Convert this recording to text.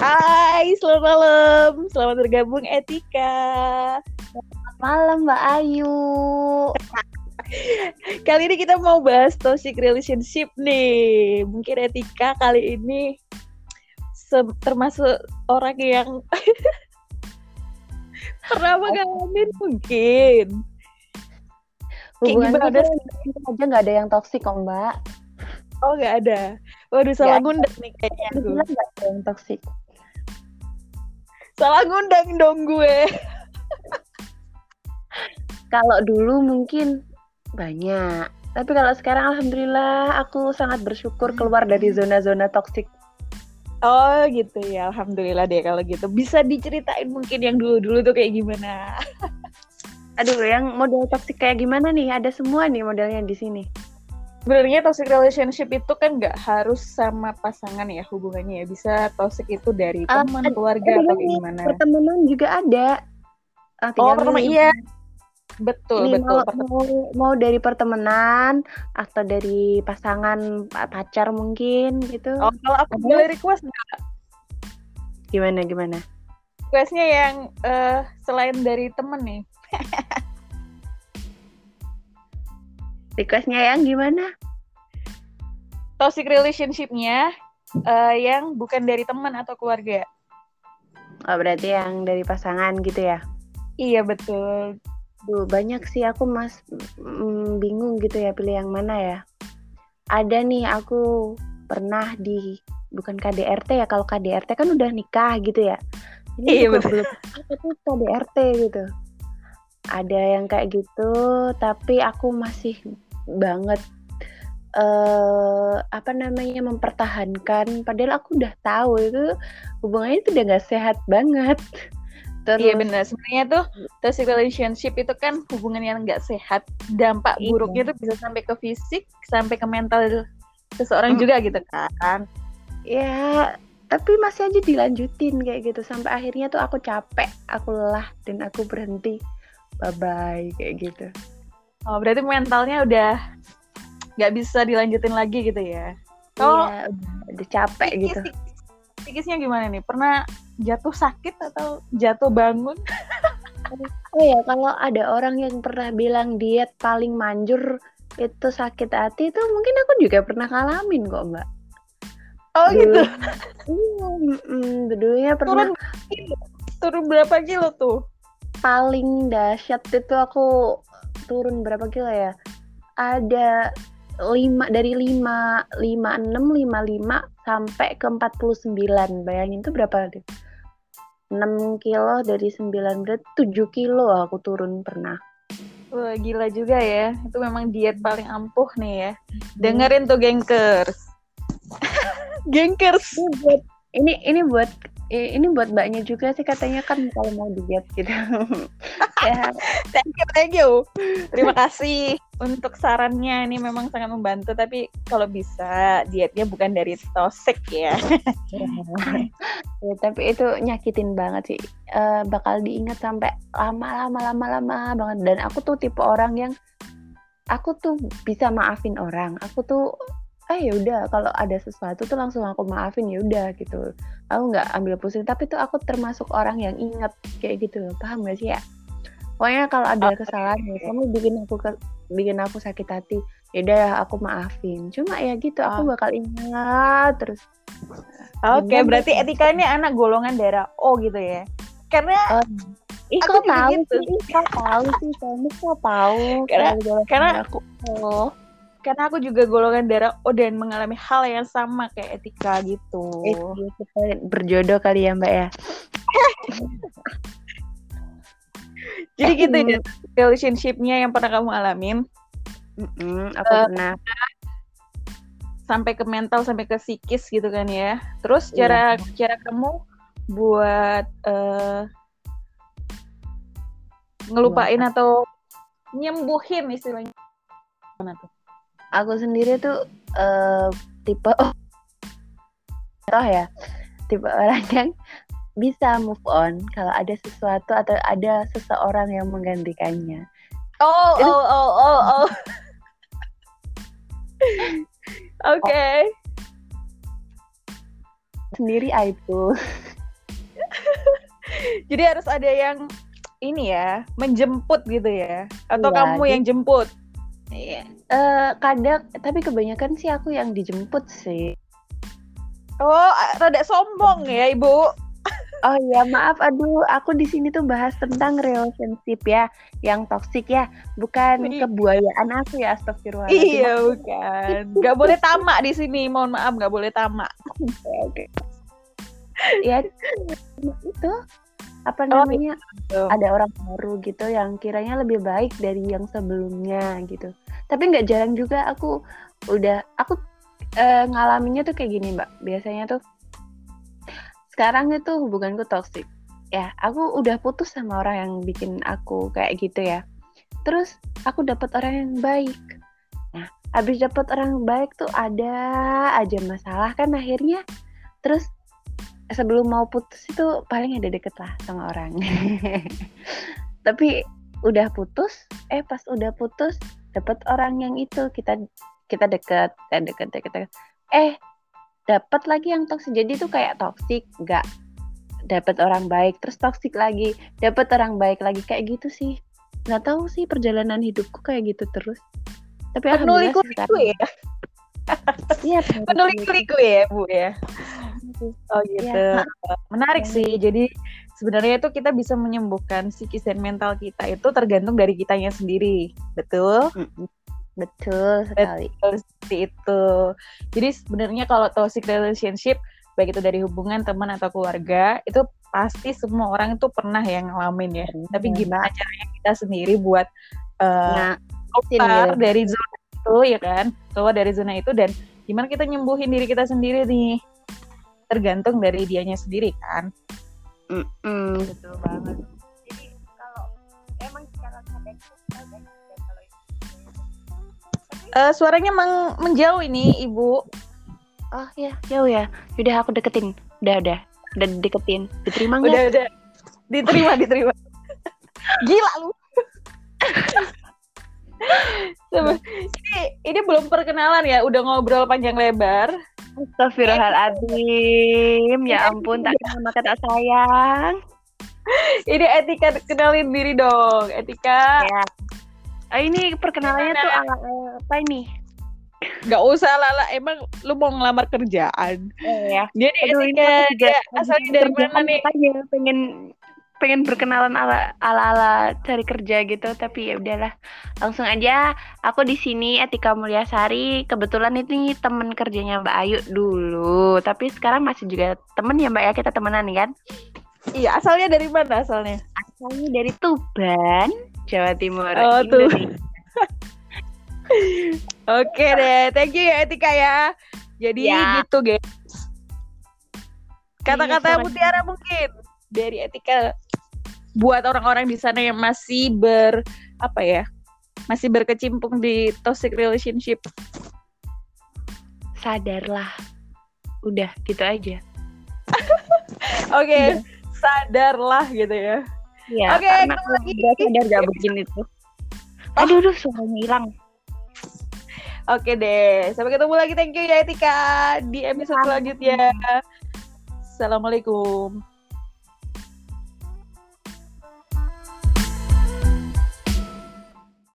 Hai, selamat malam. Selamat bergabung Etika. Malam Mbak Ayu. Kali ini kita mau bahas toxic relationship nih. Mungkin Etika kali ini termasuk orang yang pernah mengalami mungkin. Hubungan gimana? aja nggak ada yang toxic kok Mbak. Oh nggak ada. Waduh salah ngundang nih kayaknya. Nggak ada yang toxic. Salah ngundang dong gue. kalau dulu mungkin banyak. Tapi kalau sekarang alhamdulillah aku sangat bersyukur keluar dari zona-zona toksik. Oh gitu ya, alhamdulillah deh kalau gitu. Bisa diceritain mungkin yang dulu-dulu tuh kayak gimana? Aduh, yang model toksik kayak gimana nih? Ada semua nih modelnya di sini sebenarnya toxic relationship itu kan nggak harus sama pasangan ya hubungannya ya. Bisa toxic itu dari uh, teman keluarga atau gimana? pertemanan juga ada. Uh, oh pertemanan iya. Betul Ini betul mau, mau mau dari pertemanan atau dari pasangan pacar mungkin gitu. Oh kalau aku boleh request nggak? Gimana gimana? Requestnya yang uh, selain dari temen nih requestnya yang gimana? Toxic relationshipnya uh, yang bukan dari teman atau keluarga. Oh berarti yang dari pasangan gitu ya? Iya betul. Duh, banyak sih aku mas. Mm, bingung gitu ya pilih yang mana ya. Ada nih aku pernah di bukan KDRT ya. Kalau KDRT kan udah nikah gitu ya. Ini iya betul. itu KDRT gitu ada yang kayak gitu tapi aku masih banget uh, apa namanya mempertahankan. Padahal aku udah tahu itu hubungannya itu udah gak sehat banget. Terus, iya benar sebenarnya tuh toxic relationship itu kan hubungan yang nggak sehat. Dampak iya. buruknya tuh bisa sampai ke fisik sampai ke mental seseorang mm. juga gitu kan. Ya tapi masih aja dilanjutin kayak gitu. Sampai akhirnya tuh aku capek aku lelah dan aku berhenti bye bye kayak gitu Oh, berarti mentalnya udah nggak bisa dilanjutin lagi gitu ya? Oh, iya, udah capek psikis, gitu. Psikisnya gimana nih? Pernah jatuh sakit atau jatuh bangun? oh ya, kalau ada orang yang pernah bilang diet paling manjur itu sakit hati itu mungkin aku juga pernah ngalamin kok mbak. Oh Dulu. gitu. Iya, mm, dulunya pernah. Turun, turun berapa kilo tuh? Paling dahsyat itu aku turun berapa kilo ya? Ada lima dari lima lima enam lima lima sampai ke empat puluh sembilan. Bayangin tuh berapa deh 6 kilo dari 9 berat 7 kilo aku turun pernah. Wah gila juga ya. Itu memang diet paling ampuh nih ya. Dengerin tuh gengkers. Gengkers. Ini buat ini ini buat ini buat mbaknya juga sih katanya kan kalau mau diet gitu. ya. thank you, thank you. Terima kasih untuk sarannya. Ini memang sangat membantu. Tapi kalau bisa dietnya bukan dari tosek ya. ya tapi itu nyakitin banget sih. Uh, bakal diingat sampai lama-lama lama-lama banget. Dan aku tuh tipe orang yang aku tuh bisa maafin orang. Aku tuh eh ya udah kalau ada sesuatu tuh langsung aku maafin ya udah gitu aku nggak ambil pusing tapi tuh aku termasuk orang yang ingat kayak gitu loh paham gak sih ya pokoknya kalau ada kesalahan ya kamu bikin aku ke, bikin aku sakit hati ya udah aku maafin cuma ya gitu aku ah. bakal ingat terus oke okay, berarti etika ini anak golongan darah O gitu ya karena oh. Ih, kok tahu gitu. sih? Kok tahu sih? Kamu kok tahu? Karena, karena aku, oh karena aku juga golongan darah O dan mengalami hal yang sama kayak etika gitu. Eh, kita berjodoh kali ya Mbak ya. Jadi gitu ya relationshipnya yang pernah kamu alamin. Mm-mm, aku uh, pernah. Sampai ke mental, sampai ke psikis gitu kan ya. Terus cara yeah. cara kamu buat uh, ngelupain buat. atau nyembuhin istilahnya mana tuh? Aku sendiri tuh uh, tipe oh, ya tipe orang yang bisa move on kalau ada sesuatu atau ada seseorang yang menggantikannya. Oh oh oh oh oh. Oke. Okay. sendiri aib tuh. Jadi harus ada yang ini ya, menjemput gitu ya. Atau Iya, kamu yang jemput. Iya. Eh kadang tapi kebanyakan sih aku yang dijemput sih. Oh, rada sombong ya, Ibu. Oh iya, maaf. Aduh, aku di sini tuh bahas tentang relationship ya, yang toksik ya, bukan kebuayaan aku ya, astagfirullahaladzim. Iya, bukan. Gak boleh tamak di sini. Mohon maaf, gak boleh tamak. Oke, oke. Ya, itu apa Oh, namanya? gitu. Ada orang baru gitu yang kiranya lebih baik dari yang sebelumnya gitu. Tapi nggak jarang juga aku udah aku eh, ngalaminnya tuh kayak gini, Mbak. Biasanya tuh sekarang itu hubunganku toksik. Ya, aku udah putus sama orang yang bikin aku kayak gitu ya. Terus aku dapat orang yang baik. Nah, habis dapat orang baik tuh ada aja masalah kan akhirnya. Terus sebelum mau putus itu paling ada deket lah sama orang. Tapi udah putus, eh pas udah putus dapat orang yang itu kita kita deket, eh, deket, deket, deket. Eh dapat lagi yang toksik. Jadi tuh kayak toksik, nggak dapat orang baik, terus toksik lagi, dapat orang baik lagi kayak gitu sih. Nggak tahu sih perjalanan hidupku kayak gitu terus. Tapi sekarang- ya. Iya, Penuh liku-liku ya, Bu ya. Oh gitu. Iya. Menarik Iya. sih. Jadi sebenarnya itu kita bisa menyembuhkan psikis dan mental kita itu tergantung dari kitanya sendiri. Betul? Mm-mm. Betul sekali. Betul seperti itu. Jadi sebenarnya kalau toxic relationship baik itu dari hubungan teman atau keluarga itu pasti semua orang itu pernah yang ngalamin ya. Tapi Benar. gimana caranya kita sendiri buat eh, Nah, keluar dari zona itu ya kan? Keluar dari zona itu dan gimana kita nyembuhin diri kita sendiri nih? Tergantung dari dianya sendiri kan. mm-mm. Betul banget. Jadi kalau emang secara Eh, suaranya emang menjauh ini, Ibu. Oh ya, jauh ya. Udah aku deketin. Udah, udah. Udah deketin. Diterima nggak? Udah, udah. Diterima, diterima. Gila lu. Ini, ini belum perkenalan ya, udah ngobrol panjang lebar. Astagfirullahaladzim. Ya ampun, tak kenal maka tak sayang. Ini Etika kenalin diri dong, Etika. Ya. Ah, ini perkenalannya tuh ala, ala apa ini? Gak usah lala, emang lu mau ngelamar kerjaan. Oh ya. Dia nih Aduh, ini Etika, dia asalnya dari mana nih? makanya pengen pengen berkenalan ala ala ala cari kerja gitu tapi ya udahlah langsung aja aku di sini Etika Mulyasari kebetulan ini temen kerjanya Mbak Ayu dulu tapi sekarang masih juga temen ya Mbak ya kita temenan nih kan Iya, asalnya dari mana asalnya? asalnya dari Tuban Jawa Timur Oh, tuh. Oke deh, thank you ya Etika ya. Jadi Ya. gitu guys. Kata-kata suaranya- mutiara mungkin dari Etika buat orang-orang di sana yang masih ber apa ya? Masih berkecimpung di toxic relationship. sadarlah udah gitu aja Oke, sadarlah gitu ya. ya Oke, karena ketemu lagi. udah sadar gak begini tuh aduh aduh suaranya hilang Oke deh, sampai ketemu lagi. Thank you ya Etika di episode selanjutnya. Assalamualaikum.